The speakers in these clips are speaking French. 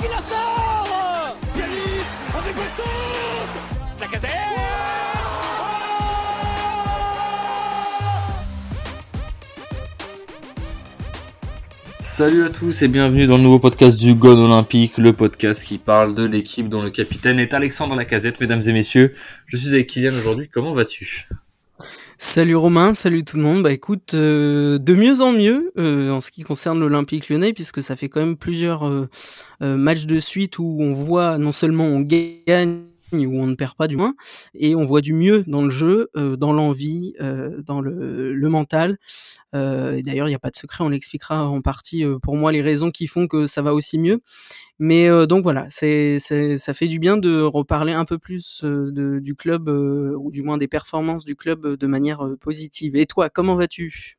qui la sort Yanis avec Bastos Lacazette Salut à tous et bienvenue dans le nouveau podcast du Gone Olympique, le podcast qui parle de l'équipe dont le capitaine est Alexandre Lacazette. Mesdames et messieurs, je suis avec Kylian aujourd'hui. Comment vas-tu? Salut Romain, salut tout le monde. Bah écoute, euh, de mieux en mieux euh, en ce qui concerne l'Olympique lyonnais, puisque ça fait quand même plusieurs euh, matchs de suite où on voit non seulement on gagne, où on ne perd pas du moins, et on voit du mieux dans le jeu, dans l'envie, dans le, mental. D'ailleurs, il n'y a pas de secret, on l'expliquera en partie pour moi les raisons qui font que ça va aussi mieux. Mais donc voilà, ça fait du bien de reparler un peu plus du club, ou du moins des performances du club de manière positive. Et toi, comment vas-tu?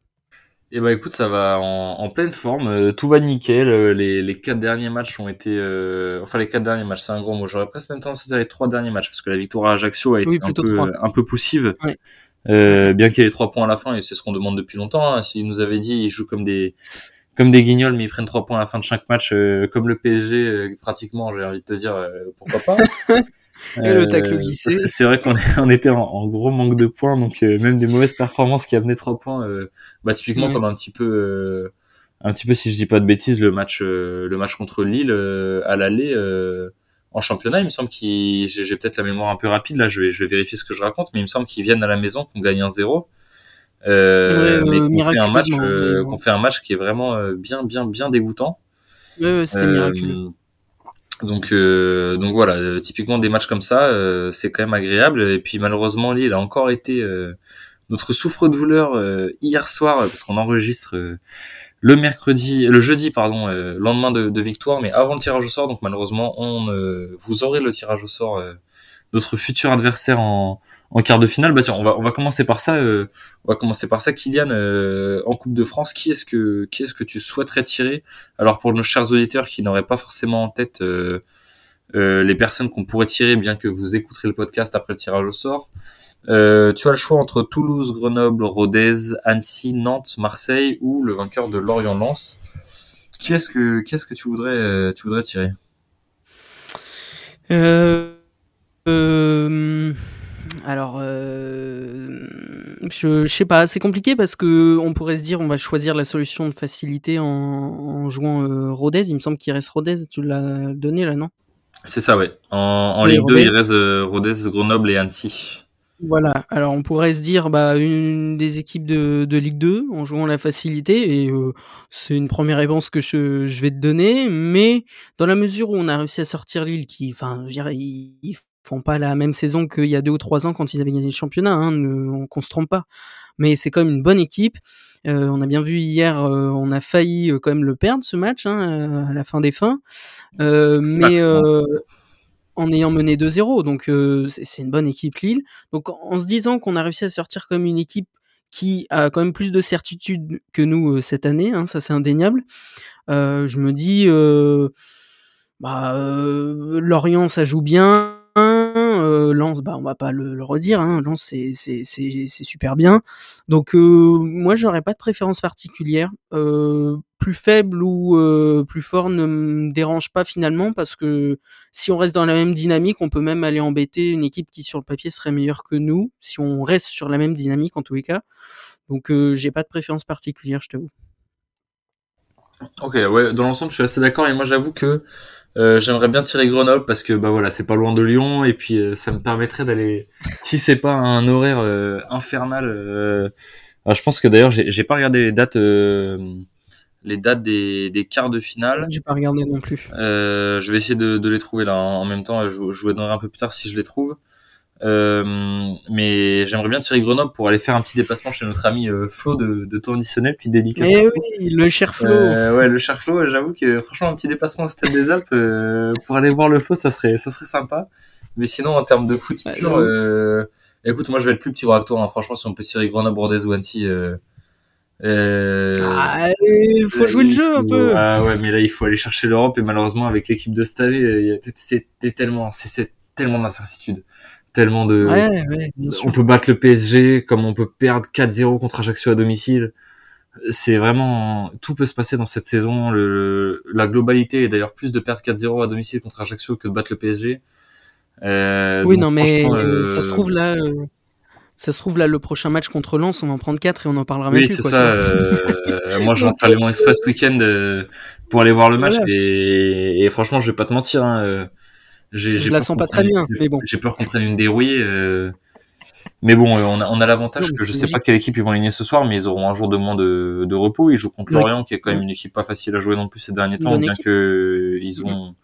Eh bah écoute, ça va en, en pleine forme, euh, tout va nickel. euh, Les, les quatre derniers matchs ont été, euh, enfin les quatre derniers matchs, c'est un gros mot. J'aurais presque même tendance à dire les trois derniers matchs parce que la victoire à Ajaccio a été Oui, un plutôt peu, trois. un peu poussive. Euh, bien qu'il y ait les trois points à la fin, et c'est ce qu'on demande depuis longtemps. Hein. S'ils nous avaient dit ils jouent comme des comme des guignols, mais ils prennent trois points à la fin de chaque match, euh, comme le PSG, euh, pratiquement, j'ai envie de te dire, euh, pourquoi pas. Et le tacle glissé. parce que C'est vrai qu'on on était en, en gros manque de points, donc euh, même des mauvaises performances qui amenaient trois points, euh, bah typiquement Ouais. comme un petit peu, euh, un petit peu si je dis pas de bêtises, le match, euh, le match contre Lille euh, à l'aller euh, en championnat, il me semble qu'il, j'ai peut-être la mémoire un peu rapide là, je vais, je vais vérifier ce que je raconte, mais il me semble qu'ils viennent à la maison, qu'on gagne un 0 euh, Ouais, mais euh, qu'on fait un match, euh, qu'on fait un match qui est vraiment euh, bien, bien, bien dégoûtant. Ouais, ouais, c'était Euh, miraculeux. Donc, euh, donc voilà, euh, typiquement des matchs comme ça, euh, c'est quand même agréable. Et puis malheureusement, Lille a encore été euh, notre souffre-douleur euh, hier soir parce qu'on enregistre euh, le mercredi, le jeudi pardon, lendemain de, de victoire, mais avant le tirage au sort. Donc malheureusement, on vous aurez le tirage au sort notre futur adversaire en, en quart de finale. Bah tiens, on va on va commencer par ça. euh, on va commencer par ça, Kylian. euh, en Coupe de France, qui est-ce que qui est-ce que tu souhaiterais tirer? Alors pour nos chers auditeurs qui n'auraient pas forcément en tête euh, euh, les personnes qu'on pourrait tirer, bien que vous écouterez le podcast après le tirage au sort, euh, tu as le choix entre Toulouse, Grenoble, Rodez, Annecy, Nantes, Marseille ou le vainqueur de Lorient-Lens. Qui est-ce que qui est-ce que tu voudrais euh, tu voudrais tirer? Euh, alors, euh, je, je sais pas, c'est compliqué parce que on pourrait se dire on va choisir la solution de facilité en, en jouant euh, Rodez. Il me semble qu'il reste Rodez, tu l'as donné là, non? C'est ça, ouais. En, Ligue 2, Rodez. il reste euh, Rodez, Grenoble et Annecy. Voilà, alors on pourrait se dire bah, une des équipes de, de Ligue 2 en jouant la facilité, et c'est une première réponse que je, je vais te donner, mais dans la mesure où on a réussi à sortir Lille, qui, enfin, ils font pas la même saison qu'il y a deux ou trois ans quand ils avaient gagné le championnat, hein, ne, on, qu'on se trompe pas, mais c'est quand même une bonne équipe. Euh, on a bien vu hier, euh, on a failli euh, quand même le perdre ce match hein, à la fin des fins, mais en ayant mené 2-0, donc c'est une bonne équipe Lille. Donc en se disant qu'on a réussi à sortir comme une équipe qui a quand même plus de certitude que nous euh, cette année, hein, ça c'est indéniable. Euh, je me dis, euh, bah, Lorient ça joue bien, Lens, bah on va pas le, redire, hein, Lens c'est super bien. Donc euh, moi j'aurais pas de préférence particulière. Euh, plus faible ou euh, plus fort ne me dérange pas finalement parce que si on reste dans la même dynamique, on peut même aller embêter une équipe qui sur le papier serait meilleure que nous, si on reste sur la même dynamique en tous les cas. Donc j'ai pas de préférence particulière, je t'avoue. Ok, ouais, dans l'ensemble, je suis assez d'accord. Et moi, j'avoue que euh, j'aimerais bien tirer Grenoble parce que bah voilà, c'est pas loin de Lyon et puis euh, ça me permettrait d'aller. Si c'est pas un horaire euh, infernal, ah, je pense que d'ailleurs, j'ai pas regardé les dates, les dates des, des quarts de finale. J'ai pas regardé non plus. Je vais essayer de, de les trouver là en en même temps. Je, je vous donnerai un peu plus tard si je les trouve. Euh, mais j'aimerais bien tirer Grenoble pour aller faire un petit déplacement chez notre ami euh, Flo de, de Tourdissonnel, petite dédicace. Eh oui, le cher Flo. Euh, ouais, le cher Flo, j'avoue que franchement un petit déplacement au stade des Alpes pour aller voir le Flo, ça serait ça serait sympa. Mais sinon en termes de foot Ouais, pur, écoute, moi je vais être plus petit bras que toi. hein. Franchement, si on peut tirer Grenoble, Rodez ou Annecy, euh, Ah, il faut là, jouer le jeu un peu. Ah ouais, mais là il faut aller chercher l'Europe et malheureusement avec l'équipe de cette année, c'est tellement c'est c'est tellement d'incertitude, tellement de Ouais, ouais, on peut battre le PSG comme on peut perdre 4-0 contre Ajaccio à domicile. c'est vraiment tout peut se passer dans cette saison. Le, la globalité est d'ailleurs plus de perdre 4-0 à domicile contre Ajaccio que de battre le PSG. Euh, oui, non, mais ça se trouve là. Ça se trouve là, le prochain match contre Lens, on va en prendre 4 et on en parlera même oui, plus. Oui, c'est ça. moi, je rentre à Léman Express week-end pour aller voir le match et, et, franchement, je vais pas te mentir. Hein, je la sens pas très bien, mais bon. J'ai peur qu'on prenne une dérouillée. Mais bon, on a, on a l'avantage que je sais pas quelle équipe ils vont aligner ce soir, mais ils auront un jour de moins de, de repos. Ils jouent contre Lorient, qui est quand même une équipe pas facile à jouer non plus ces derniers temps, bien que ils ont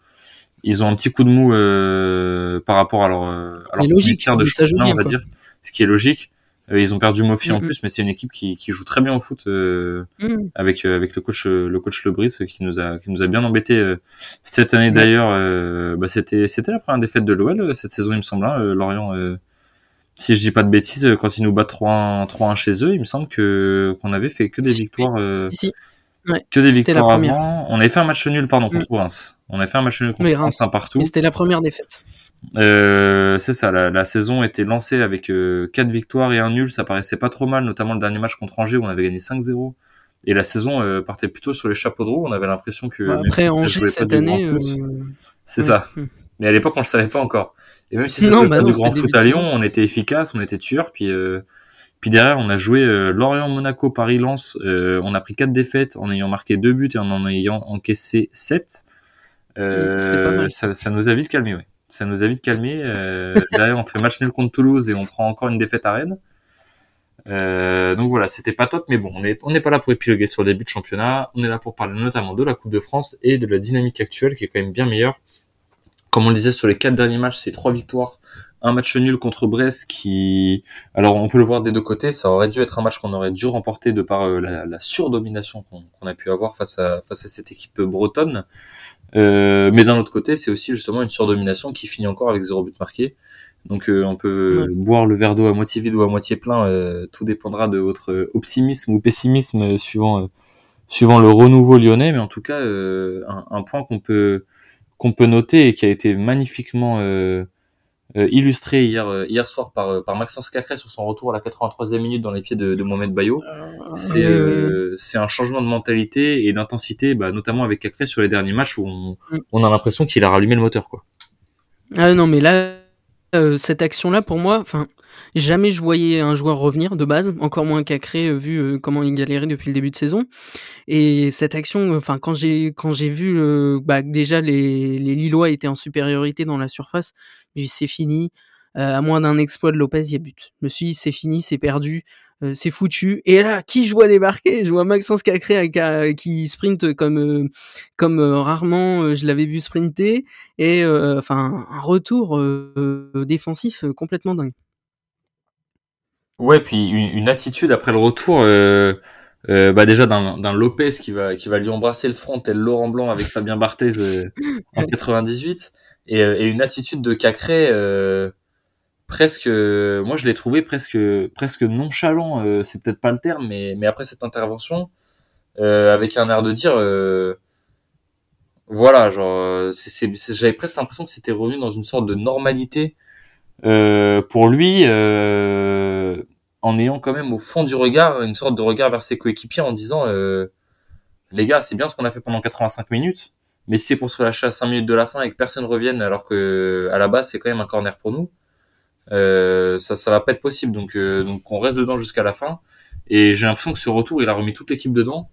ils ont un petit coup de mou euh, par rapport à leur, à leur logique, de championnat, on va dire, ce qui est logique. Euh, ils ont perdu Mofi en plus, mais c'est une équipe qui, qui joue très bien au foot euh, mm. avec avec le coach le coach Lebris qui nous a qui nous a bien embêté cette année d'ailleurs. bah c'était c'était la première défaite de l'OL cette saison il me semble. Hein, Lorient si je dis pas de bêtises, quand ils nous battent 3-1 chez eux, il me semble que qu'on avait fait que des victoires. Que des victoires avant. On avait fait un match nul, pardon, contre mm. Reims. On avait fait un match nul contre Reims, un partout. C'était la première défaite. Euh, c'est ça, la, la, saison était lancée avec euh, 4 victoires et un nul, ça paraissait pas trop mal, notamment le dernier match contre Angers où on avait gagné 5-0. Et la saison euh, partait plutôt sur les chapeaux de roue, on avait l'impression que... après Angers cette année... Euh, c'est ça. Mm. Mais à l'époque, on le savait pas encore. Et même si ça non, bah pas du grand foot à Lyon, on était efficace, on était tueur. Puis, euh, puis derrière, on a joué euh, Lorient, Monaco, Paris, Lens. Euh, on a pris quatre défaites en ayant marqué deux buts et en en ayant encaissé sept. Euh, ça, ça, nous a vite calmé, oui. Ça nous a vite calmé. Derrière, on fait match nul contre Toulouse et on prend encore une défaite à Rennes. Euh, donc voilà, c'était pas top, mais bon, on n'est on est pas là pour épiloguer sur le début de championnat. On est là pour parler notamment de la Coupe de France et de la dynamique actuelle qui est quand même bien meilleure comme on le disait sur les quatre derniers matchs, c'est trois victoires, un match nul contre Brest qui, alors on peut le voir des deux côtés, ça aurait dû être un match qu'on aurait dû remporter de par euh, la, surdomination qu'on a pu avoir face à face à cette équipe bretonne. Euh, mais d'un autre côté, c'est aussi justement une surdomination qui finit encore avec zéro but marqué. Donc euh, on peut boire le verre d'eau à moitié vide ou à moitié plein, tout dépendra de votre optimisme ou pessimisme suivant suivant le renouveau lyonnais. Mais en tout cas, un, un point qu'on peut qu'on peut noter et qui a été magnifiquement euh, euh, illustré hier euh, hier soir par par Maxence Cacré sur son retour à la 83e minute dans les pieds de, de Mohamed Bayo. C'est c'est un changement de mentalité et d'intensité, bah, notamment avec Cacré sur les derniers matchs où on, mm. on a l'impression qu'il a rallumé le moteur quoi. Ah non mais là cette action là pour moi, enfin Jamais je voyais un joueur revenir de base, encore moins Cacré euh, vu euh, comment il galérait depuis le début de saison. Et cette action, euh, enfin quand j'ai quand j'ai vu bah, déjà les, les Lillois étaient en supériorité dans la surface, c'est fini. à moins d'un exploit de Lopez, il y a but. Je me suis dit c'est fini, c'est perdu, c'est foutu. Et là, qui je vois débarquer? Je vois Maxence Cacré qui sprint comme comme rarement je l'avais vu sprinter et enfin un retour défensif complètement dingue. Ouais, puis une, attitude après le retour, euh, euh, bah déjà d'un Lopez qui va qui va lui embrasser le front tel Laurent Blanc avec Fabien Barthez euh, en 98 et, et, une attitude de Cacré presque moi je l'ai trouvé presque presque nonchalant c'est peut-être pas le terme mais mais après cette intervention avec un air de dire voilà genre j'avais presque l'impression que c'était revenu dans une sorte de normalité euh, pour lui, euh, en ayant quand même au fond du regard une sorte de regard vers ses coéquipiers en disant euh, les gars, c'est bien ce qu'on a fait pendant 85 minutes, mais si c'est pour se relâcher à 5 minutes de la fin et que personne revienne alors que à la base c'est quand même un corner pour nous, euh, ça ça va pas être possible. Donc donc on reste dedans jusqu'à la fin. Et j'ai l'impression que ce retour, il a remis toute l'équipe dedans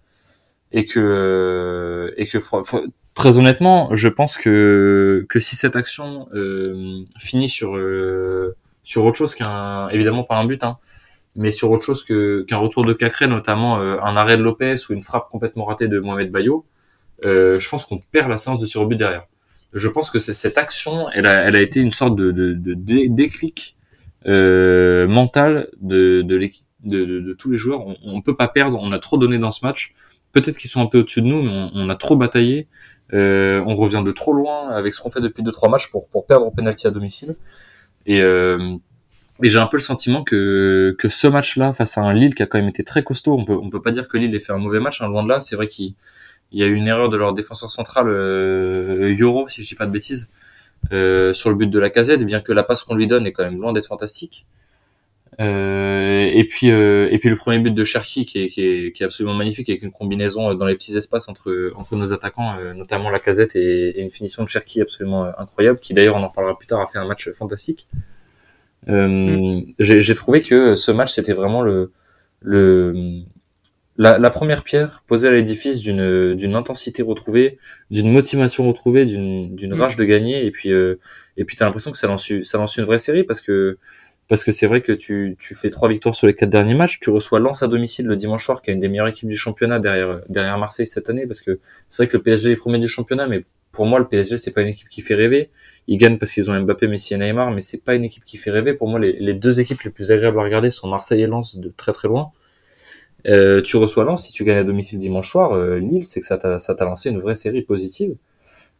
et que et que très honnêtement, je pense que que si cette action euh, finit sur euh, sur autre chose qu'un évidemment pas un but, hein, mais sur autre chose que qu'un retour de Cacré, notamment euh, un arrêt de Lopez ou une frappe complètement ratée de Mohamed Bayo, euh, je pense qu'on perd la séance de sur but derrière. Je pense que cette action, elle a, elle a été une sorte de, de, de déclic euh, mental de, de de, tous les joueurs. On, on peut pas perdre, on a trop donné dans ce match. Peut-être qu'ils sont un peu au-dessus de nous, mais on, on a trop bataillé. Euh, on revient de trop loin avec ce qu'on fait depuis deux trois matchs pour pour perdre en penalty à domicile. Et, euh, et j'ai un peu le sentiment que que ce match-là face à un Lille qui a quand même été très costaud, on peut on peut pas dire que Lille ait fait un mauvais match, hein, loin de là. C'est vrai qu'il y a eu une erreur de leur défenseur central euh, Euro, si je dis pas de bêtises, euh, sur le but de la casette, bien que la passe qu'on lui donne est quand même loin d'être fantastique. Euh, et puis euh, et puis le premier but de Cherki qui est, qui est, qui est absolument magnifique avec une combinaison dans les petits espaces entre entre nos attaquants, euh, notamment la casette et, et, une finition de Cherki absolument incroyable, qui d'ailleurs on en parlera plus tard a fait un match fantastique. Mm. J'ai trouvé que ce match c'était vraiment le le la, la première pierre posée à l'édifice d'une d'une intensité retrouvée, d'une motivation retrouvée, d'une d'une mm. rage de gagner et puis et puis t'as l'impression que ça lance ça lance une vraie série parce que parce que c'est vrai que tu, tu fais trois victoires sur les quatre derniers matchs, tu reçois Lens à domicile le dimanche soir, qui est une des meilleures équipes du championnat derrière, derrière Marseille cette année, parce que c'est vrai que le PSG est premier du championnat, mais pour moi, le PSG, c'est pas une équipe qui fait rêver. Ils gagnent parce qu'ils ont Mbappé, Messi et Neymar, mais c'est pas une équipe qui fait rêver. Pour moi, les, deux équipes les plus agréables à regarder sont Marseille et Lens de très très loin. Euh, tu reçois Lens, si tu gagnes à domicile dimanche soir, euh, Lille, c'est que ça t'a, lancé une vraie série positive.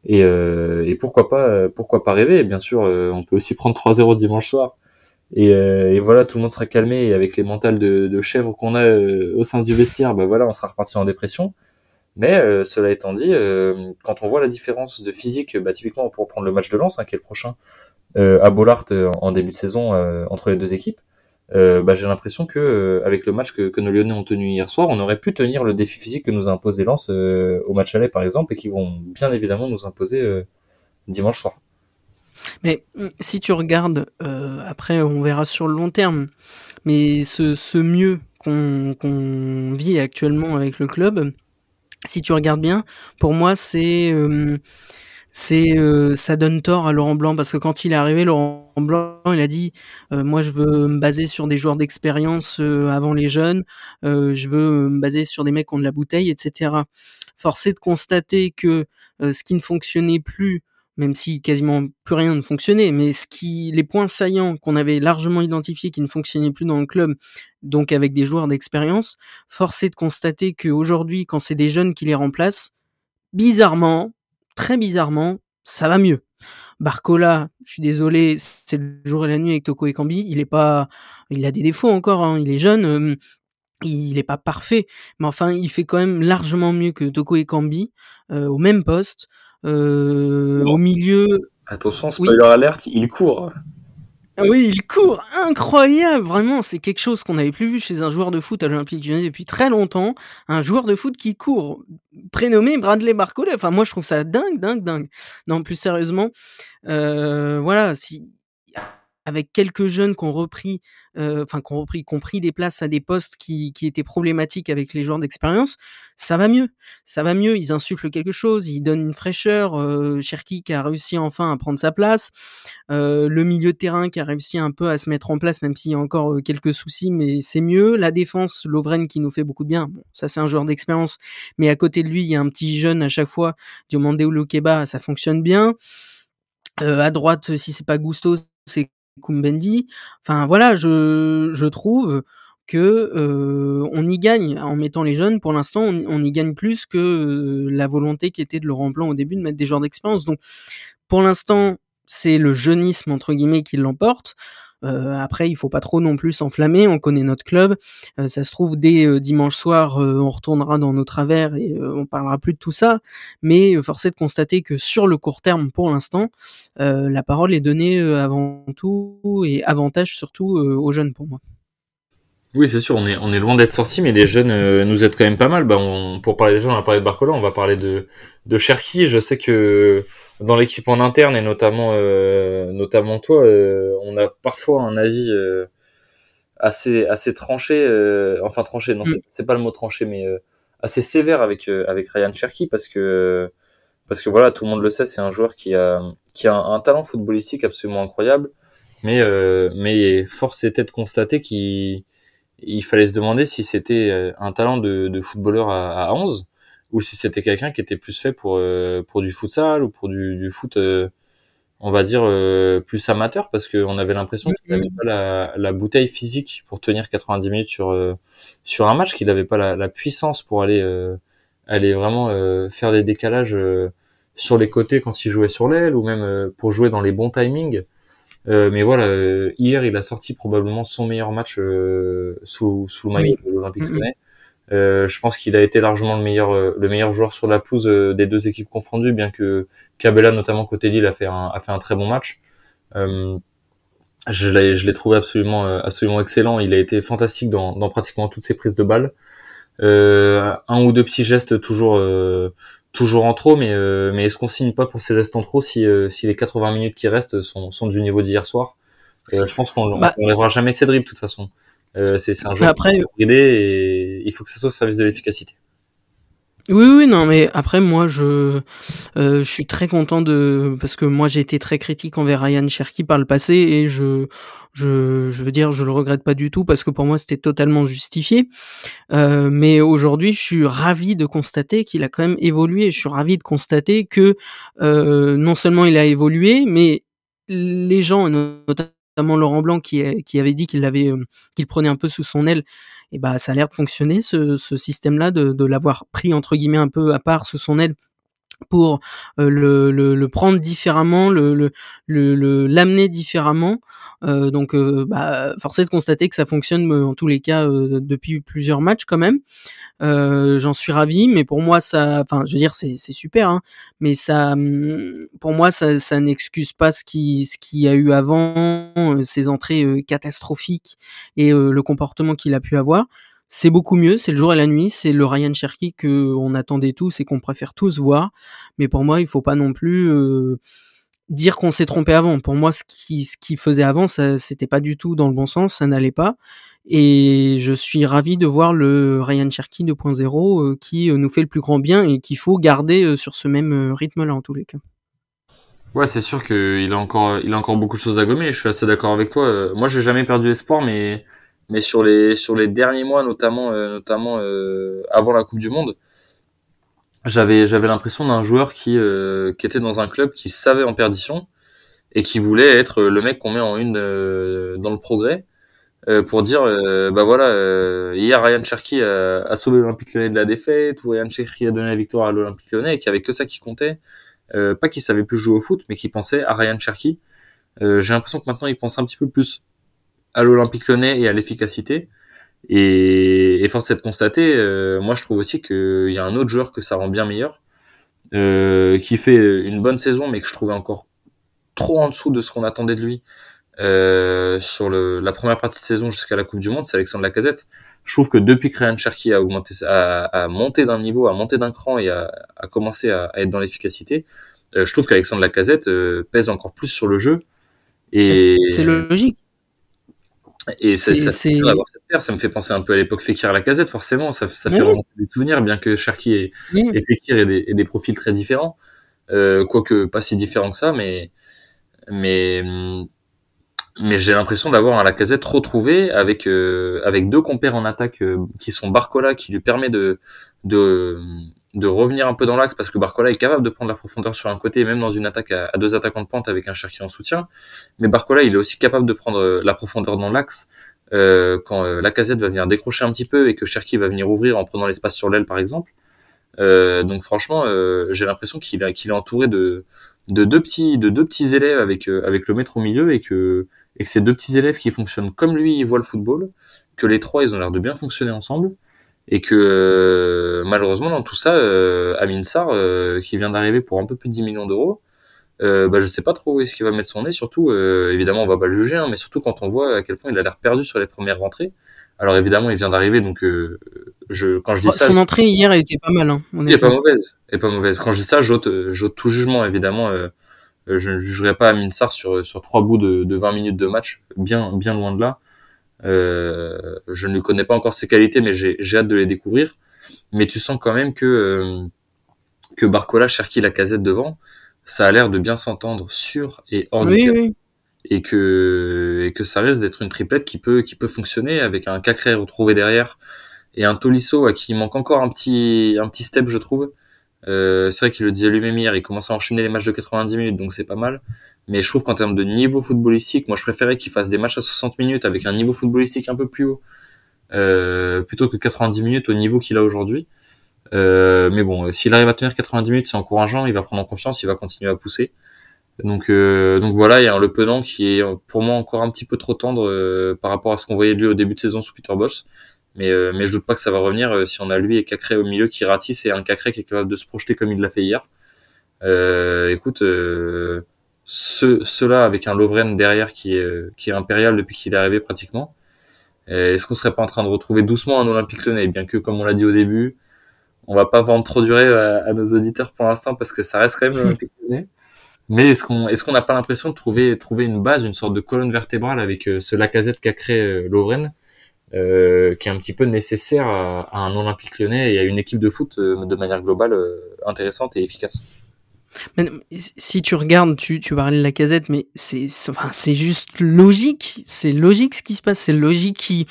Et, euh, pourquoi pas, pourquoi pas rêver? Bien sûr, euh, on peut aussi prendre 3-0 dimanche soir et, euh, voilà, tout le monde sera calmé et avec les mentales de, de chèvre qu'on a euh, au sein du vestiaire, bah voilà, on sera reparti en dépression. Mais euh, cela étant dit, quand on voit la différence de physique, bah, typiquement pour prendre le match de lance, hein, qui est le prochain, à Bollard en début de saison entre les deux équipes, bah, j'ai l'impression que avec le match que, que, nos Lyonnais ont tenu hier soir, on aurait pu tenir le défi physique que nous a imposé Lens au match aller par exemple, et qui vont bien évidemment nous imposer dimanche soir. Mais mmh, si tu regardes, euh, après on verra sur le long terme, mais ce, ce mieux qu'on vit actuellement avec le club, si tu regardes bien, pour moi c'est euh, euh, ça donne tort à Laurent Blanc parce que quand il est arrivé, Laurent Blanc il a dit euh, moi je veux me baser sur des joueurs d'expérience avant les jeunes, je veux me baser sur des mecs qui ont de la bouteille, etc. Forcé de constater que ce qui ne fonctionnait plus même si quasiment plus rien ne fonctionnait, mais ce qui, les points saillants qu'on avait largement identifiés qui ne fonctionnaient plus dans le club, donc avec des joueurs d'expérience, force est de constater qu'aujourd'hui, quand c'est des jeunes qui les remplacent, bizarrement, très bizarrement, ça va mieux. Barcola, je suis désolé, c'est le jour et la nuit avec Toko et Kambi, il est pas, il a des défauts encore, hein, il est jeune, euh, il est pas parfait, mais enfin, il fait quand même largement mieux que Toko et Kambi, euh, au même poste. Euh, au milieu. Attention, spoiler alerte, il court. Ah oui, il court, incroyable, vraiment, c'est quelque chose qu'on n'avait plus vu chez un joueur de foot à l'Olympique Lyonnais depuis très longtemps, un joueur de foot qui court, prénommé Bradley Barcola. Enfin, moi, je trouve ça dingue, dingue, dingue. Non, plus sérieusement, euh, voilà, si avec quelques jeunes qui ont repris, enfin qui ont repris, compris des places à des postes qui, qui étaient problématiques avec les joueurs d'expérience, ça va mieux, ça va mieux. Ils insufflent quelque chose, ils donnent une fraîcheur. Euh, Cherki qui a réussi enfin à prendre sa place, euh, le milieu de terrain qui a réussi un peu à se mettre en place, même s'il y a encore quelques soucis, mais c'est mieux. La défense, Lovren qui nous fait beaucoup de bien. Bon, ça c'est un joueur d'expérience, mais à côté de lui, il y a un petit jeune à chaque fois, Diomande ou Lokeba, ça fonctionne bien. Euh, à droite, si c'est pas Gusto, c'est Kumbendi. Enfin voilà, je, je trouve que euh, on y gagne en mettant les jeunes. Pour l'instant, on, on, y gagne plus que euh, la volonté qui était de Laurent Blanc au début de mettre des joueurs d'expérience. Donc, pour l'instant, c'est le jeunisme entre guillemets qui l'emporte. Euh, après, il faut pas trop non plus s'enflammer. On connaît notre club. Euh, ça se trouve dès euh, dimanche soir, on retournera dans nos travers et on parlera plus de tout ça. Mais force est de constater que sur le court terme, pour l'instant, la parole est donnée avant tout et avantage surtout aux jeunes pour moi. Oui, c'est sûr, on est, loin d'être sorti, mais les jeunes nous aident quand même pas mal. Bah, on, pour parler des jeunes, on va parler de Barcola, on va parler de, de Cherki. Je sais que dans l'équipe en interne et notamment euh, notamment toi, euh, on a parfois un avis euh, assez assez tranché, enfin tranché, non, mm. c'est pas le mot tranché, mais assez sévère avec avec Ryan Cherky parce que parce que voilà, tout le monde le sait, c'est un joueur qui a qui a un, talent footballistique absolument incroyable, mais mais force était de constater qu'il il fallait se demander si c'était un talent de, de footballeur à, à 11 ou si c'était quelqu'un qui était plus fait pour euh, pour du futsal ou pour du, du foot euh, on va dire euh, plus amateur parce qu'on avait l'impression qu'il n'avait pas la, la, bouteille physique pour tenir 90 minutes sur sur un match qu'il n'avait pas la, la, puissance pour aller aller vraiment faire des décalages sur les côtés quand il jouait sur l'aile ou même pour jouer dans les bons timings. Mais voilà hier il a sorti probablement son meilleur match sous sous le maillot de l'Olympique Lyonnais euh, je pense qu'il a été largement le meilleur, euh, le meilleur joueur sur la pelouse euh, des deux équipes confondues, bien que Cabella, notamment côté Lille, a fait un, a fait un très bon match. Je l'ai, je l'ai trouvé absolument, absolument excellent. Il a été fantastique dans, dans pratiquement toutes ses prises de balles. Euh, un ou deux petits gestes toujours, toujours en trop, mais, mais est-ce qu'on signe pas pour ces gestes en trop si, si les 80 minutes qui restent sont, sont du niveau d'hier soir? Je pense qu'on bah, on lèvera jamais ses dribbles de toute façon. C'est, c'est un jeu après, et il faut que ce soit au service de l'efficacité. Oui, oui, non, mais après, moi, je, euh, je suis très content de, parce que moi, j'ai été très critique envers Ryan Cherky par le passé et je, je, je veux dire, je le regrette pas du tout parce que pour moi, c'était totalement justifié. Euh, mais aujourd'hui, je suis ravi de constater qu'il a quand même évolué. Je suis ravi de constater que euh, non seulement il a évolué, mais les gens, notamment Laurent Blanc, qui, avait dit qu'il avait, qu'il prenait un peu sous son aile. Et bah ça a l'air de fonctionner ce, système-là de, de l'avoir pris entre guillemets un peu à part sous son aile pour euh, le, prendre différemment, le l'amener différemment. Euh, donc, euh, bah, forcé de constater que ça fonctionne en tous les cas depuis plusieurs matchs quand même. J'en suis ravi, mais pour moi ça, enfin, je veux dire, c'est super, hein, mais ça, hum, pour moi, ça, n'excuse pas ce qui ce qui a eu avant, ces entrées catastrophiques et le comportement qu'il a pu avoir c'est beaucoup mieux, c'est le jour et la nuit, c'est le Ryan Cherky que on attendait tous et qu'on préfère tous voir. Mais pour moi, il faut pas non plus euh, dire qu'on s'est trompé avant. Pour moi, ce qui ce qui faisait avant, ça c'était pas du tout dans le bon sens, ça n'allait pas. Et je suis ravi de voir le Ryan Cherky 2.0 euh, qui euh, nous fait le plus grand bien et qu'il faut garder sur ce même rythme-là en tous les cas. Ouais, c'est sûr qu'il a encore, il a encore beaucoup de choses à gommer. Je suis assez d'accord avec toi. Moi, j'ai jamais perdu espoir, mais mais sur les sur les derniers mois, notamment euh, notamment euh, avant la Coupe du Monde, j'avais j'avais l'impression d'un joueur qui euh, qui était dans un club qui savait en perdition et qui voulait être le mec qu'on met en une dans le progrès pour dire bah voilà hier Ryan Cherky a, sauvé l'Olympique Lyonnais de la défaite ou Ryan Cherky a donné la victoire à l'Olympique Lyonnais et qu'il y avait que ça qui comptait pas qu'il savait plus jouer au foot mais qu'il pensait à Ryan Cherky j'ai l'impression que maintenant il pense un petit peu plus à l'Olympique Lyonnais et à l'efficacité. Et, et, force est de constater, euh, moi je trouve aussi qu'il y a un autre joueur que ça rend bien meilleur, euh, qui fait une bonne saison, mais que je trouvais encore trop en dessous de ce qu'on attendait de lui euh, sur le, la première partie de saison jusqu'à la Coupe du Monde, c'est Alexandre Lacazette. Je trouve que depuis que Ryan Cherky a augmenté, a, a monté d'un niveau, a monté d'un cran et a, a commencé à, à, être dans l'efficacité, euh, je trouve qu'Alexandre Lacazette euh, pèse encore plus sur le jeu. Et c'est logique. Et ça, ça, ça me fait penser un peu à l'époque Fekir à la casette, forcément. Ça, ça fait remonter des souvenirs, bien que Cherki et, et Fekir aient des, des, profils très différents. Euh, quoique pas si différents que ça, mais, mais, mais j'ai l'impression d'avoir un Lacazette retrouvé avec, euh, avec deux compères en attaque euh, qui sont Barcola, qui lui permet de, de, de revenir un peu dans l'axe parce que Barcola est capable de prendre la profondeur sur un côté, même dans une attaque à, deux attaquants de pointe avec un Cherki en soutien. Mais Barcola, il est aussi capable de prendre euh, la profondeur dans l'axe euh, quand euh, la casette va venir décrocher un petit peu et que Cherki va venir ouvrir en prenant l'espace sur l'aile, par exemple. Euh, donc franchement, euh, j'ai l'impression qu'il est entouré de, de deux petits de deux petits élèves avec avec le maître au milieu et que et que ces deux petits élèves qui fonctionnent comme lui ils voient le football, que les trois ils ont l'air de bien fonctionner ensemble et que euh, malheureusement dans tout ça, euh, Amin Sarr, euh, qui vient d'arriver pour un peu plus de 10 millions d'euros, euh, bah, je sais pas trop où est-ce qu'il va mettre son nez, surtout, euh, évidemment on va pas le juger, hein, mais surtout quand on voit à quel point il a l'air perdu sur les premières rentrées. Alors évidemment il vient d'arriver, donc je, quand je dis ça... Son entrée hier était pas mal. Hein, elle est pas mauvaise, elle est pas mauvaise. Quand je dis ça, j'ôte, j'ôte tout jugement, évidemment. je ne jugerai pas Amin Sarr sur, sur trois bouts de, de 20 minutes de match, bien, bien loin de là. Je ne connais pas encore ses qualités, mais j'ai hâte de les découvrir. Mais tu sens quand même que euh, que Barcola, Cherki, la casette devant, ça a l'air de bien s'entendre sur et hors du cadre. Et que, et que ça risque d'être une triplette qui peut, qui peut fonctionner avec un Cacré retrouvé derrière et un Tolisso à qui manque encore un petit, un petit step, je trouve. Euh, c'est vrai qu'il le disait lui-même hier, il commence à enchaîner les matchs de 90 minutes, donc c'est pas mal. Mais je trouve qu'en termes de niveau footballistique, moi je préférais qu'il fasse des matchs à 60 minutes avec un niveau footballistique un peu plus haut, euh, plutôt que 90 minutes au niveau qu'il a aujourd'hui. Euh, mais bon, s'il arrive à tenir 90 minutes, c'est encourageant, il va prendre en confiance, il va continuer à pousser. Donc, euh, donc voilà, il y a un Le Penant qui est pour moi encore un petit peu trop tendre euh, par rapport à ce qu'on voyait de lui au début de saison sous Peter Bosch. Mais, euh, mais je doute pas que ça va revenir euh, si on a lui et Cacré au milieu qui ratisse et un Cacré qui est capable de se projeter comme il l'a fait hier. Euh, écoute, ceux-là avec un Lovren derrière qui est, qui est impérial depuis qu'il est arrivé pratiquement. Est-ce qu'on serait pas en train de retrouver doucement un Olympique Lyonnais? Bien que, comme on l'a dit au début, on va pas vendre trop durer à, nos auditeurs pour l'instant parce que ça reste quand même l'Olympique Lyonnais. Mais est-ce qu'on est-ce qu'on n'a pas l'impression de trouver trouver une base, une sorte de colonne vertébrale avec euh, ce Lacazette qu'a créé euh, Lovren, euh, qui est un petit peu nécessaire à, à, un Olympique Lyonnais et à une équipe de foot euh, de manière globale intéressante et efficace. Mais, si tu regardes, tu, tu parlais de la casette, mais c'est enfin, c'est juste logique. C'est logique ce qui se passe. C'est logique qui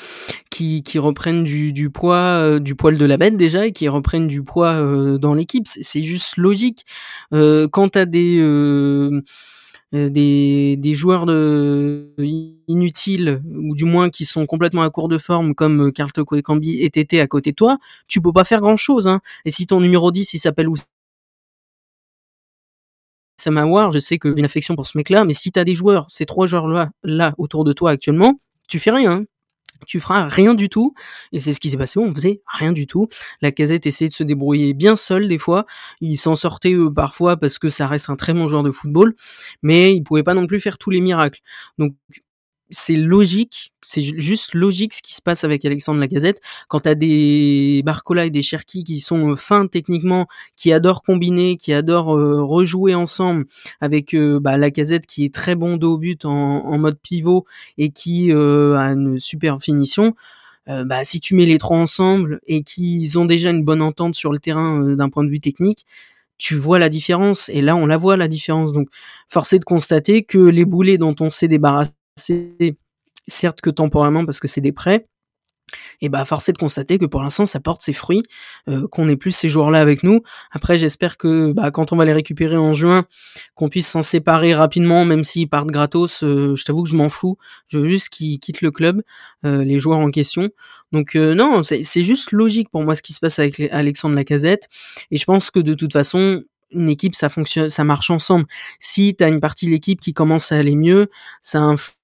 qui, qui reprennent du, du poids, euh, du poil de la bête déjà, et qui reprennent du poids euh, dans l'équipe. C'est juste logique. Euh, quand t'as des euh, des, des joueurs de, inutiles ou du moins qui sont complètement à court de forme comme Carl Toko et Cambi et à côté de toi, tu peux pas faire grand chose. Hein. Et si ton numéro 10 il s'appelle Samawar, je sais que j'ai une affection pour ce mec-là, mais si tu as des joueurs, ces trois joueurs-là, là, autour de toi actuellement, tu fais rien. Tu feras rien du tout. Et c'est ce qui s'est passé. On faisait rien du tout. La casette essayait de se débrouiller bien seul des fois. Il s'en sortait parfois parce que ça reste un très bon joueur de football. Mais il pouvait pas non plus faire tous les miracles. Donc, c'est logique, c'est juste logique ce qui se passe avec Alexandre Lacazette. Quand t'as des Barcola et des Cherki qui sont fins techniquement, qui adorent combiner, qui adorent rejouer ensemble avec bah, Lacazette qui est très bon dos au but en, mode pivot et qui euh, a une super finition. bah, si tu mets les trois ensemble et qu'ils ont déjà une bonne entente sur le terrain d'un point de vue technique, tu vois la différence. Et là, on la voit la différence. Donc, force est de constater que les boulets dont on s'est débarrassé certes que temporairement parce que c'est des prêts, et bah force de constater que pour l'instant ça porte ses fruits, euh, qu'on ait plus ces joueurs-là avec nous. Après j'espère que bah, quand on va les récupérer en juin, qu'on puisse s'en séparer rapidement, même s'ils partent gratos. Euh, je t'avoue que je m'en fous. Je veux juste qu'ils quittent le club, euh, les joueurs en question. Donc non, c'est juste logique pour moi ce qui se passe avec Alexandre Lacazette. Et je pense que de toute façon, une équipe, ça fonctionne, ça marche ensemble. Si tu as une partie de l'équipe qui commence à aller mieux, ça influe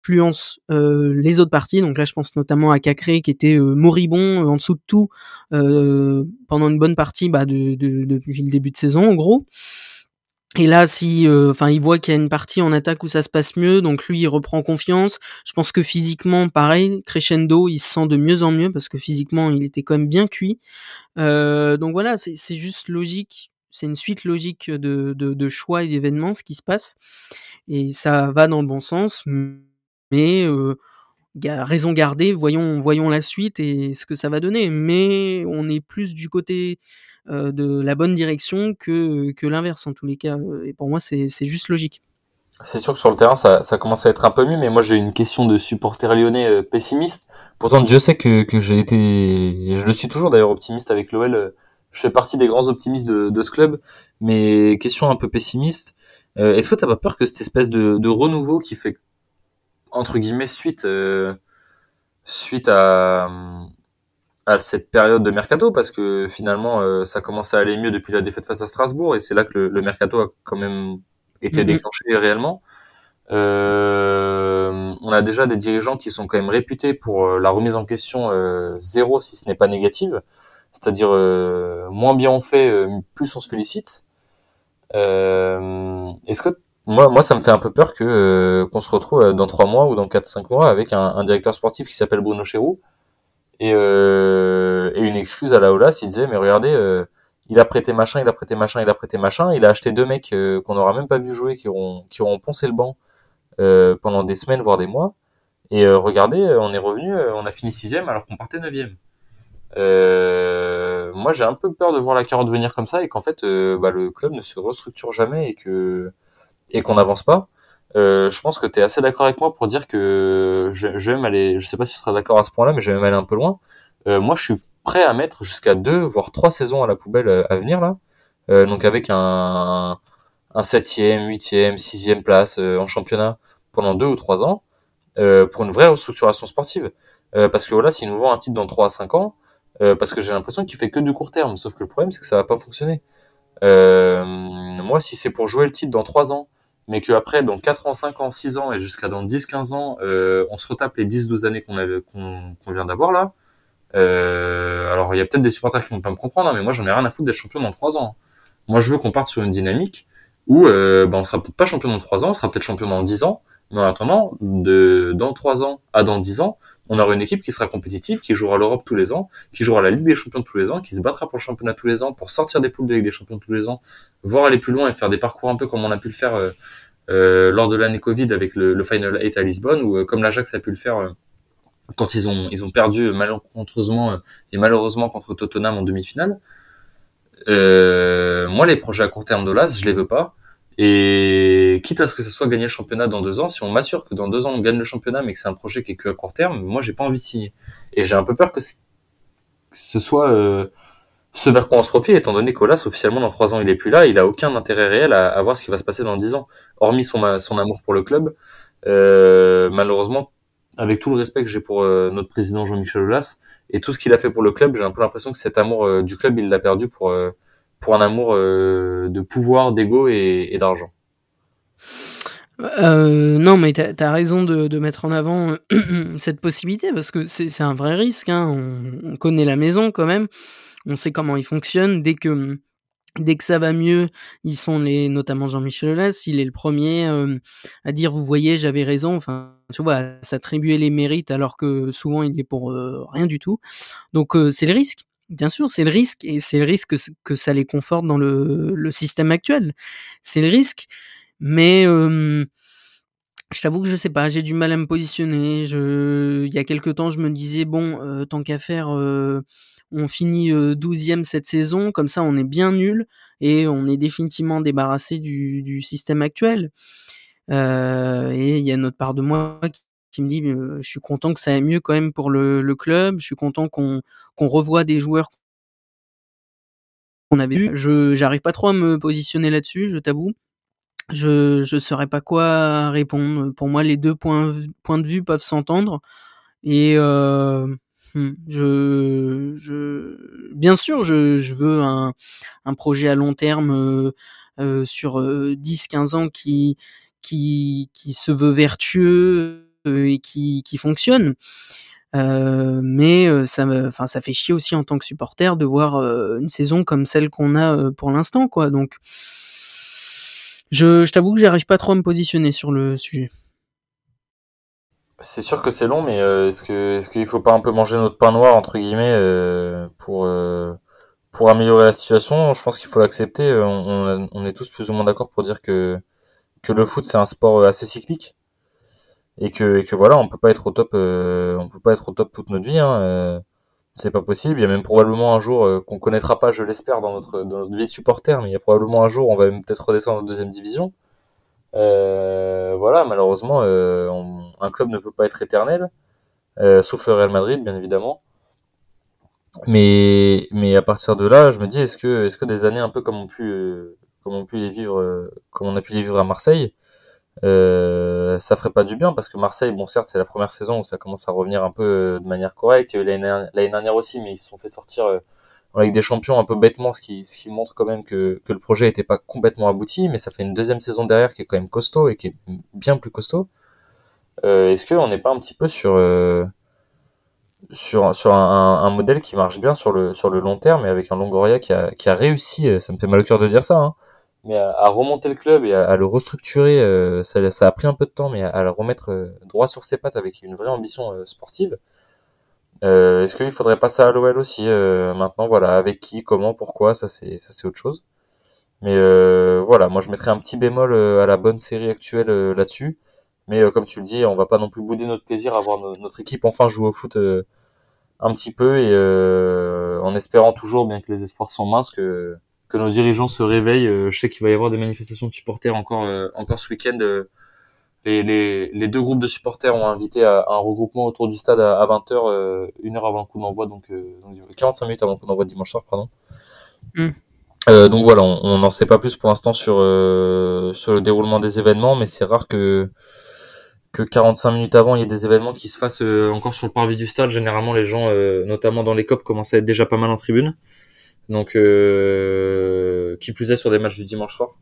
influence euh, les autres parties. Donc là, je pense notamment à Cacré qui était euh, moribond euh, en dessous de tout pendant une bonne partie bah, de, de, depuis le début de saison, en gros. Et là, si, enfin, il voit qu'il y a une partie en attaque où ça se passe mieux, donc lui, il reprend confiance. Je pense que physiquement, pareil, crescendo, il se sent de mieux en mieux parce que physiquement, il était quand même bien cuit. donc voilà, c'est juste logique. C'est une suite logique de, de, de choix et d'événements, ce qui se passe. Et ça va dans le bon sens mais raison gardée, voyons, voyons la suite et ce que ça va donner. Mais on est plus du côté de la bonne direction que, que l'inverse en tous les cas. Et pour moi, c'est juste logique. C'est sûr que sur le terrain, ça, ça, commence à être un peu mieux, mais moi j'ai une question de supporter lyonnais pessimiste. Pourtant, Dieu sait que, que j'ai été, et je le suis toujours d'ailleurs optimiste avec l'OL. Je fais partie des grands optimistes de, de ce club, mais question un peu pessimiste. Est-ce que t'as pas peur que cette espèce de, de renouveau qui fait entre guillemets suite euh, suite à, à cette période de mercato parce que finalement euh, ça commence à aller mieux depuis la défaite face à Strasbourg et c'est là que le, mercato a quand même été mhm. déclenché réellement. Euh, on a déjà des dirigeants qui sont quand même réputés pour la remise en question zéro si ce n'est pas négative, c'est-à-dire moins bien on fait, plus on se félicite. Est-ce que moi, moi, ça me fait un peu peur que euh, qu'on se retrouve euh, dans trois mois ou dans quatre cinq mois avec un, un directeur sportif qui s'appelle Bruno Chéroux et, euh, et une excuse à la Olas. Il disait mais regardez, euh, il a prêté machin, il a prêté machin, il a prêté machin. Il a acheté deux mecs qu'on n'aura même pas vu jouer, qui auront qui auront poncé le banc pendant des semaines voire des mois. Et regardez, on est revenu, on a fini sixième alors qu'on partait neuvième. moi, j'ai un peu peur de voir la carotte venir comme ça et qu'en fait, bah, le club ne se restructure jamais et que et qu'on n'avance pas, euh, je pense que tu es assez d'accord avec moi pour dire que je, je, vais même aller, je sais pas si tu seras d'accord à ce point-là, mais je vais même aller un peu loin. Euh, moi, je suis prêt à mettre jusqu'à deux, voire trois saisons à la poubelle euh, à venir là. Euh, donc avec un, un septième, huitième, sixième place euh, en championnat pendant deux ou trois ans euh, pour une vraie restructuration sportive. parce que voilà, s'il nous vend un titre dans trois à cinq ans, parce que j'ai l'impression qu'il fait que du court terme. Sauf que le problème, c'est que ça va pas fonctionner. moi, si c'est pour jouer le titre dans trois ans, mais qu'après, dans 4 ans, 5 ans, 6 ans et jusqu'à dans 10, 15 ans, euh, on se retape les 10, 12 années qu'on vient d'avoir là. Euh, alors, il y a peut-être des supporters qui vont pas me comprendre, hein, mais moi, j'en ai rien à foutre d'être champion dans 3 ans. Moi, je veux qu'on parte sur une dynamique où euh, bah, on sera peut-être pas champion dans 3 ans, on sera peut-être champion dans 10 ans, mais en de, dans 3 ans à dans 10 ans, on aura une équipe qui sera compétitive, qui jouera l'Europe tous les ans, qui jouera la Ligue des Champions tous les ans, qui se battra pour le championnat tous les ans, pour sortir des poules de Ligue des Champions tous les ans, voire aller plus loin et faire des parcours un peu comme on a pu le faire euh, euh, lors de l'année Covid avec le, Final 8 à Lisbonne, ou euh, comme l'Ajax a pu le faire quand ils ont, ils ont perdu malencontreusement et malheureusement contre Tottenham en demi-finale. Moi, les projets à court terme de l'AS, je les veux pas. Et quitte à ce que ce soit gagner le championnat dans deux ans, si on m'assure que dans deux ans on gagne le championnat, mais que c'est un projet qui est que à court terme, moi j'ai pas envie de signer. Et j'ai un peu peur que, ce soit euh, ce vers quoi on se profile, étant donné qu'Olas officiellement dans trois ans il est plus là, il a aucun intérêt réel à, à voir ce qui va se passer dans dix ans, hormis son, son amour pour le club. Euh, malheureusement, avec tout le respect que j'ai pour euh, notre président Jean-Michel Aulas et tout ce qu'il a fait pour le club, j'ai un peu l'impression que cet amour euh, du club il l'a perdu pour euh, pour un amour euh, de pouvoir, d'ego et, d'argent. Euh, non, mais tu as, raison de, mettre en avant cette possibilité parce que c'est un vrai risque. Hein. On, on, connaît la maison quand même, on sait comment il fonctionne. Dès que dès que ça va mieux, ils sont les, notamment Jean-Michel Aulas, il est le premier euh, à dire vous voyez j'avais raison. Enfin, tu vois, à s'attribuer les mérites alors que souvent il est pour euh, rien du tout. Donc euh, c'est le risque. Bien sûr, c'est le risque et c'est le risque que, ça les conforte dans le, système actuel. C'est le risque, mais je t'avoue que je sais pas, j'ai du mal à me positionner. Il y a quelques temps, je me disais bon, tant qu'à faire, on finit douzième cette saison, comme ça on est bien nul et on est définitivement débarrassé du, système actuel. et il y a une autre part de moi qui me dit euh, je suis content que ça aille mieux quand même pour le, le club, je suis content qu'on qu'on revoie des joueurs qu'on avait vus. Je j'arrive pas trop à me positionner là-dessus, je t'avoue. Je je saurais pas quoi répondre. Pour moi, les deux points points de vue peuvent s'entendre et euh, je je bien sûr je je veux un un projet à long terme euh, euh, sur 10 15 ans qui qui qui se veut vertueux et qui, qui fonctionne. Euh, mais ça me, enfin, ça fait chier aussi en tant que supporter de voir euh, une saison comme celle qu'on a euh, pour l'instant, quoi. Donc, je, je t'avoue que j'arrive pas trop à me positionner sur le sujet. C'est sûr que c'est long, mais est-ce que est-ce qu'il faut pas un peu manger notre pain noir entre guillemets pour pour améliorer la situation? Je pense qu'il faut l'accepter. On, on, est tous plus ou moins d'accord pour dire que que le foot c'est un sport assez cyclique et que, et que voilà, on peut pas être au top, euh, on peut pas être au top toute notre vie. Hein, euh, c'est pas possible. Il y a même probablement un jour euh, qu'on connaîtra pas, je l'espère, dans notre, dans notre vie de supporter, mais il y a probablement un jour on va même peut-être redescendre en deuxième division. Euh, voilà, malheureusement, euh, on, un club ne peut pas être éternel, euh, sauf le Real Madrid, bien évidemment. Mais, mais à partir de là, je me dis, est-ce que, est-ce que des années un peu comme on pu, comme on pu les vivre, comme on a pu les vivre à Marseille, euh, ça ferait pas du bien parce que Marseille, bon certes c'est la première saison où ça commence à revenir un peu euh, de manière correcte. Il y a eu l'année dernière aussi, mais ils se sont fait sortir euh, avec des champions un peu bêtement, ce qui, montre quand même que, le projet était pas complètement abouti, mais ça fait une deuxième saison derrière qui est quand même costaud et qui est bien plus costaud. Euh, Est-ce qu'on n'est pas un petit peu sur euh, un, modèle qui marche bien sur le sur le long terme et avec un Longoria qui a qui a réussi, ça me fait mal au cœur de dire ça, hein, mais à, à, remonter le club et à, à le restructurer, euh, ça, ça, a pris un peu de temps, mais à, à le remettre euh, droit sur ses pattes avec une vraie ambition euh, sportive. Euh, Est-ce qu'il faudrait passer à l'OL aussi maintenant? Voilà, avec qui, comment, pourquoi? Ça c'est ça c'est autre chose. Mais voilà, moi je mettrais un petit bémol à la bonne série actuelle là-dessus. Mais comme tu le dis, on va pas non plus bouder notre plaisir à voir no notre équipe enfin jouer au foot un petit peu et en espérant toujours, bien que les espoirs sont minces, que que nos dirigeants se réveillent. Euh, je sais qu'il va y avoir des manifestations de supporters encore, euh, encore ce week-end. Euh, les, les, les, deux groupes de supporters ont invité à, un regroupement autour du stade à, 20h, une heure avant le coup d'envoi, donc, donc 45 minutes avant le coup d'envoi dimanche soir, pardon. Mm. Euh, donc voilà, on n'en sait pas plus pour l'instant sur euh, sur le déroulement des événements, mais c'est rare que que 45 minutes avant il y ait des événements qui se fassent euh, encore sur le parvis du stade. Généralement, les gens, notamment dans les copes, commencent à être déjà pas mal en tribune. Donc, euh, qui plus est sur des matchs du dimanche soir,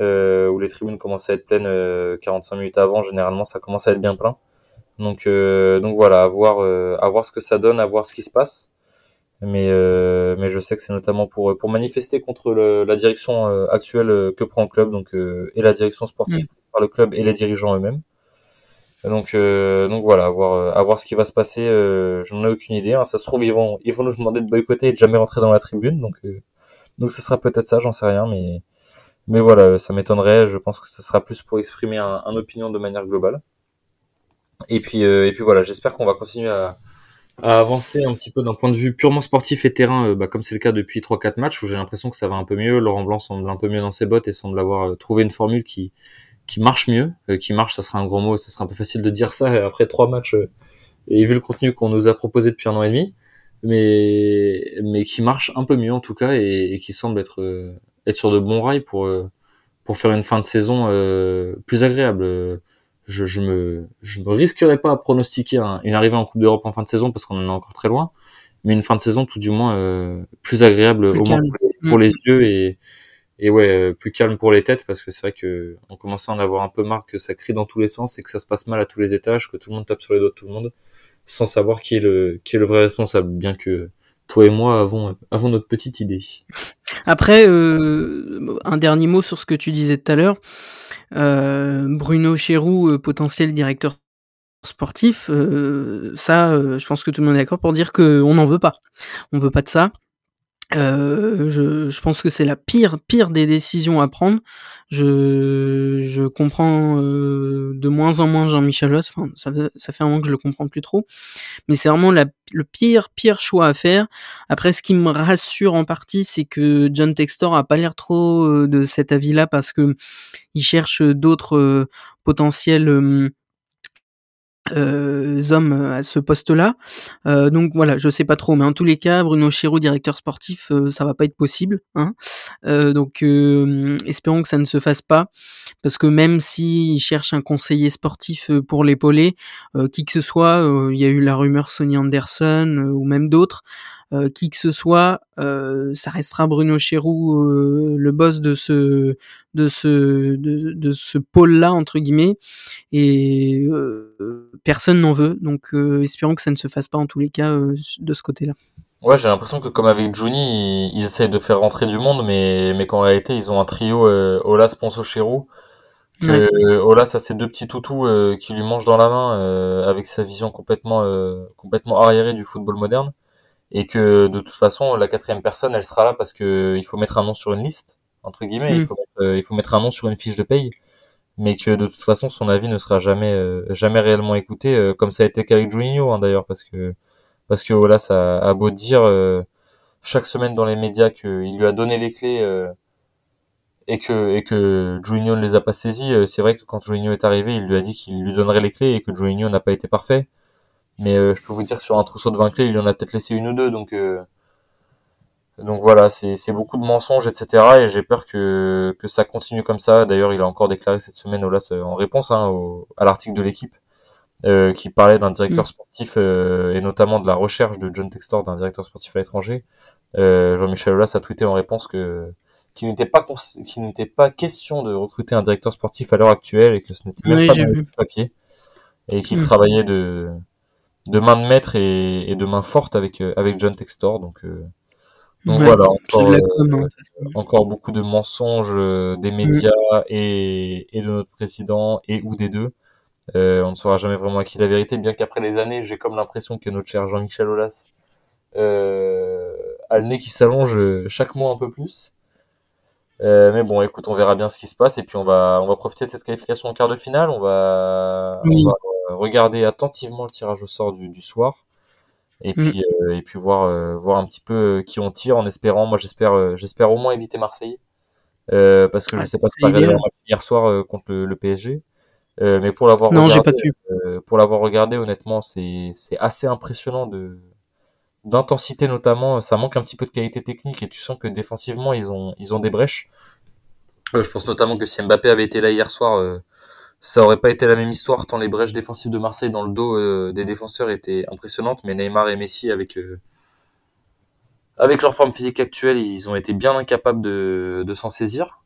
euh, où les tribunes commencent à être pleines euh, 45 minutes avant, généralement ça commence à être bien plein. Donc, euh, donc voilà, à voir, euh, à voir ce que ça donne, à voir ce qui se passe. Mais, euh, mais je sais que c'est notamment pour, pour manifester contre le, la direction euh, actuelle euh, que prend le club, donc, et la direction sportive Mm. par le club et les dirigeants eux-mêmes. Donc, donc voilà, à voir, à voir ce qui va se passer. J'en ai aucune idée. hein. Ça se trouve, ils vont, ils vont nous demander de boycotter et de jamais rentrer dans la tribune. Donc, donc ce sera peut-être ça, j'en sais rien. Mais, mais voilà, ça m'étonnerait. Je pense que ce sera plus pour exprimer un, un opinion de manière globale. Et puis, et puis voilà, j'espère qu'on va continuer à, à avancer un petit peu d'un point de vue purement sportif et terrain, euh, bah, comme c'est le cas depuis 3-4 matchs où j'ai l'impression que ça va un peu mieux. Laurent Blanc semble un peu mieux dans ses bottes et semble avoir euh, trouvé une formule qui, qui marche mieux. Euh, qui marche, ça sera un gros mot, ça sera un peu facile de dire ça après trois matchs et vu le contenu qu'on nous a proposé depuis un an et demi, mais, mais qui marche un peu mieux en tout cas et, et qui semble être, être sur de bons rails pour, pour faire une fin de saison plus agréable je, je me je me risquerais pas à pronostiquer un, une arrivée en Coupe d'Europe en fin de saison parce qu'on en est encore très loin, mais une fin de saison tout du moins euh, plus agréable Plus au moins pour, les, pour les yeux et et ouais euh, plus calme pour les têtes parce que c'est vrai que on commençait à en avoir un peu marre que ça crie dans tous les sens et que ça se passe mal à tous les étages, que tout le monde tape sur les doigts de tout le monde sans savoir qui est le qui est le vrai responsable, bien que toi et moi avons avons notre petite idée. Après, euh, un dernier mot sur ce que tu disais tout à l'heure. Euh, Bruno Chéroux, potentiel directeur sportif, ça, je pense que tout le monde est d'accord pour dire qu'on n'en veut pas. On veut pas de ça. Euh, je, je, pense que c'est la pire, pire des décisions à prendre. Je, je comprends euh, de moins en moins Jean-Michel Aulas. Enfin, ça, ça fait un moment que je le comprends plus trop. Mais c'est vraiment la, le pire, pire choix à faire. Après, ce qui me rassure en partie, c'est que John Textor a pas l'air trop euh, de cet avis-là parce que il cherche d'autres euh, potentiels hommes à ce poste-là. Euh, donc voilà, je sais pas trop, mais en tous les cas, Bruno Chéreau, directeur sportif, euh, ça va pas être possible. Hein donc espérons que ça ne se fasse pas, parce que même s'il cherche un conseiller sportif pour l'épauler, qui que ce soit, il y a eu la rumeur Sonny Anderson ou même d'autres. Euh, qui que ce soit, euh, ça restera Bruno Chéroux, euh, le boss de ce de ce de, de ce pôle-là entre guillemets, et personne n'en veut. Donc espérons que ça ne se fasse pas en tous les cas de ce côté-là. Ouais, j'ai l'impression que comme avec Juni, ils, ils, essayent de faire rentrer du monde, mais mais qu'en réalité ils ont un trio Olas, Ponso, Chéroux. Que ouais. Olas a ses deux petits toutous qui lui mangent dans la main avec sa vision complètement complètement arriérée du football moderne et que de toute façon la quatrième personne elle sera là parce que il faut mettre un nom sur une liste entre guillemets. Mm. il faut mettre, euh, il faut mettre un nom sur une fiche de paye. Mais que de toute façon son avis ne sera jamais euh, jamais réellement écouté euh, comme ça a été qu'avec Juninho hein, d'ailleurs parce que parce que voilà ça a beau dire chaque semaine dans les médias qu'il lui a donné les clés et que et que Juninho ne les a pas saisies c'est vrai que quand Juninho est arrivé il lui a dit qu'il lui donnerait les clés et que Juninho n'a pas été parfait mais euh, je peux vous dire que sur un trousseau de 20 clés, il en a peut-être laissé une ou deux. Donc, euh, donc voilà, c'est beaucoup de mensonges, etc. Et j'ai peur que, que ça continue comme ça. D'ailleurs, il a encore déclaré cette semaine Olas en réponse hein, au, à l'article de l'équipe euh, qui parlait d'un directeur mmh. sportif et notamment de la recherche de John Textor d'un directeur sportif à l'étranger. Jean-Michel Olas a tweeté en réponse que qu'il n'était pas qu'il n'était pas question de recruter un directeur sportif à l'heure actuelle et que ce n'était même oui, pas dans le papier et qu'il mmh. travaillait de de main de maître et, et, de main forte avec avec John Textor donc euh, donc ouais, voilà encore, euh, encore beaucoup de mensonges euh, des médias mmh. et, et de notre président et ou des deux euh, on ne saura jamais vraiment à qui la vérité bien qu'après les années j'ai comme l'impression que notre cher Jean-Michel Aulas euh, a le nez qui s'allonge chaque mois un peu plus euh, mais bon, écoute, on verra bien ce qui se passe et puis on va on va profiter de cette qualification en quart de finale. On va, oui. on va regarder attentivement le tirage au sort du, du soir et puis Mm. euh, et puis voir euh, voir un petit peu qui on tire en espérant. Moi, j'espère euh, j'espère au moins éviter Marseille euh, parce que je Ah, sais pas si c'est tu as regardé idéal. le match hier soir euh, contre le, le PSG. Euh, mais pour l'avoir Non, j'ai regardé, pas pu. euh, pour l'avoir regardé, honnêtement, c'est c'est assez impressionnant de d'intensité notamment. Ça manque un petit peu de qualité technique et tu sens que défensivement ils ont ils ont des brèches. Euh, je pense notamment que si Mbappé avait été là hier soir, euh, ça aurait pas été la même histoire tant les brèches défensives de Marseille dans le dos euh, des défenseurs étaient impressionnantes. Mais Neymar et Messi avec euh, avec leur forme physique actuelle, ils ont été bien incapables de, de s'en saisir.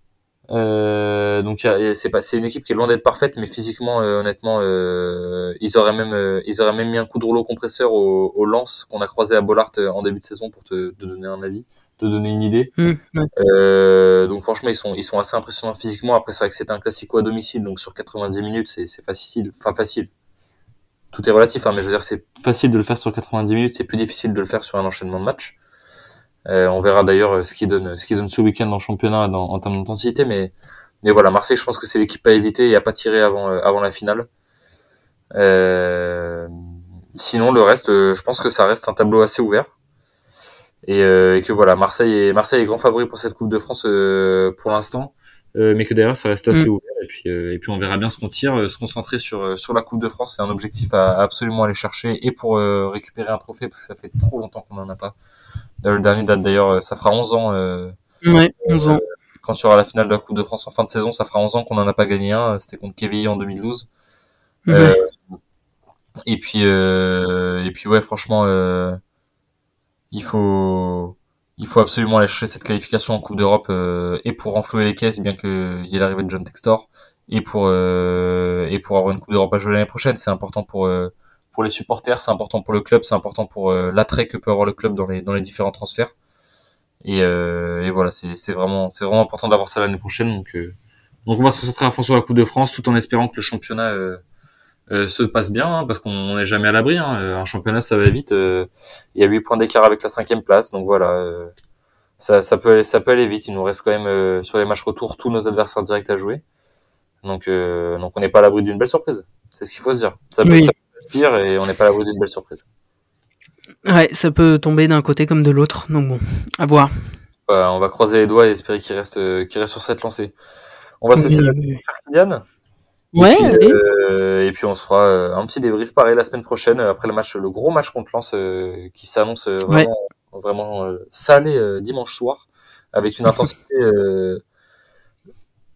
Euh, donc c'est une équipe qui est loin d'être parfaite, mais physiquement, euh, honnêtement, euh, ils auraient même ils auraient même mis un coup de rouleau compresseur au, au lance qu'on a croisé à Bollard en début de saison pour te, te donner un avis, te donner une idée. Mmh, ouais. Euh, donc franchement, ils sont ils sont assez impressionnants physiquement. Après, c'est vrai que c'était un classico à domicile, donc sur 90 minutes, c'est c'est facile, enfin facile. Tout est relatif, hein, mais je veux dire, c'est facile de le faire sur 90 minutes, c'est plus difficile de le faire sur un enchaînement de matchs. Euh, on verra d'ailleurs ce qui donne ce qui donne ce week-end en championnat dans, en termes d'intensité, mais mais voilà, Marseille, je pense que c'est l'équipe à éviter et à pas tirer avant euh, avant la finale. Euh, sinon, le reste, euh, je pense que ça reste un tableau assez ouvert et, euh, et que voilà, Marseille est Marseille est grand favori pour cette Coupe de France euh, pour l'instant, mais que derrière ça reste assez Mm. ouvert et puis et puis on verra bien ce qu'on tire, se concentrer sur sur la Coupe de France, c'est un objectif à, à absolument aller chercher et pour récupérer un trophée parce que ça fait trop longtemps qu'on en a pas. Euh, le dernier date d'ailleurs, ça fera 11 ans. Euh, Ouais, 11 ans. quand tu auras la finale de la Coupe de France en fin de saison, ça fera 11 ans qu'on n'en a pas gagné un. C'était contre Kevin en 2012. Ouais. Euh, et puis, euh, et puis ouais, franchement, euh, il faut, il faut absolument aller chercher cette qualification en Coupe d'Europe euh, et pour renflouer les caisses, bien qu'il y ait l'arrivée de John Textor, et pour euh, et pour avoir une Coupe d'Europe à jouer l'année prochaine. C'est important pour euh, pour les supporters, c'est important pour le club, c'est important pour euh, l'attrait que peut avoir le club dans les dans les différents transferts. Et, euh, et voilà, c'est c'est vraiment c'est vraiment important d'avoir ça l'année prochaine. Donc euh, donc on va se concentrer à fond sur la Coupe de France, tout en espérant que le championnat euh, se passe bien, hein, parce qu'on n'est jamais à l'abri. Hein. Euh, Un championnat, ça va vite. euh, Il y a 8 points d'écart avec la cinquième place, donc voilà. ça, ça peut aller, ça peut aller vite. Il nous reste quand même sur les matchs retour tous nos adversaires directs à jouer. Donc, donc on n'est pas à l'abri d'une belle surprise. C'est ce qu'il faut se dire. Ça peut, Oui. ça peut être pire et on n'est pas à l'abri d'une belle surprise. Ouais, ça peut tomber d'un côté comme de l'autre. Donc bon, à voir. Voilà, on va croiser les doigts et espérer qu'il reste, qu'il reste sur cette lancée. On va se laisser Oui, Kylian. Ouais, et puis, allez. euh, et puis on se fera euh, un petit débrief pareil la semaine prochaine euh, après le match, le gros match contre Lens euh, qui s'annonce vraiment, vraiment euh, salé dimanche soir avec une intensité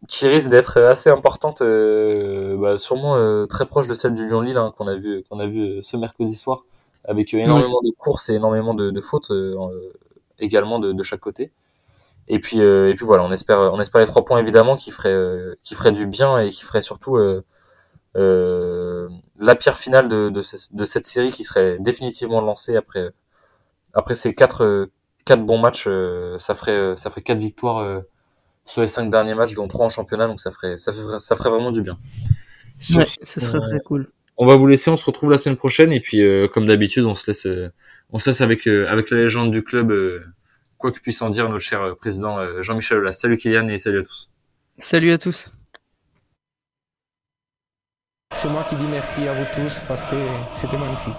qui risque d'être assez importante, bah, sûrement très proche de celle du Lyon-Lille hein, qu'on a vu qu'on a vu ce mercredi soir avec énormément de courses et énormément de, de fautes également de, de chaque côté. Et puis euh, et puis voilà, on espère on espère les trois points évidemment qui feraient euh, qui feraient du bien et qui feraient surtout euh, euh, la pierre finale de, de, ce- de cette série qui serait définitivement lancée après après ces quatre euh, quatre bons matchs, euh, ça ferait euh, ça ferait quatre victoires euh, sur les cinq derniers matchs, dont trois en championnat, donc ça ferait ça ferait, ça ferait vraiment du bien. Ouais, ça serait euh, très cool. on va vous laisser, on se retrouve la semaine prochaine et puis euh, comme d'habitude, on se laisse euh, on se laisse avec euh, avec la légende du club, euh, quoi que puisse en dire notre cher euh, président euh, Jean-Michel Aulas. Salut Kylian et salut à tous. Salut à tous. C'est moi qui dis merci à vous tous parce que c'était magnifique.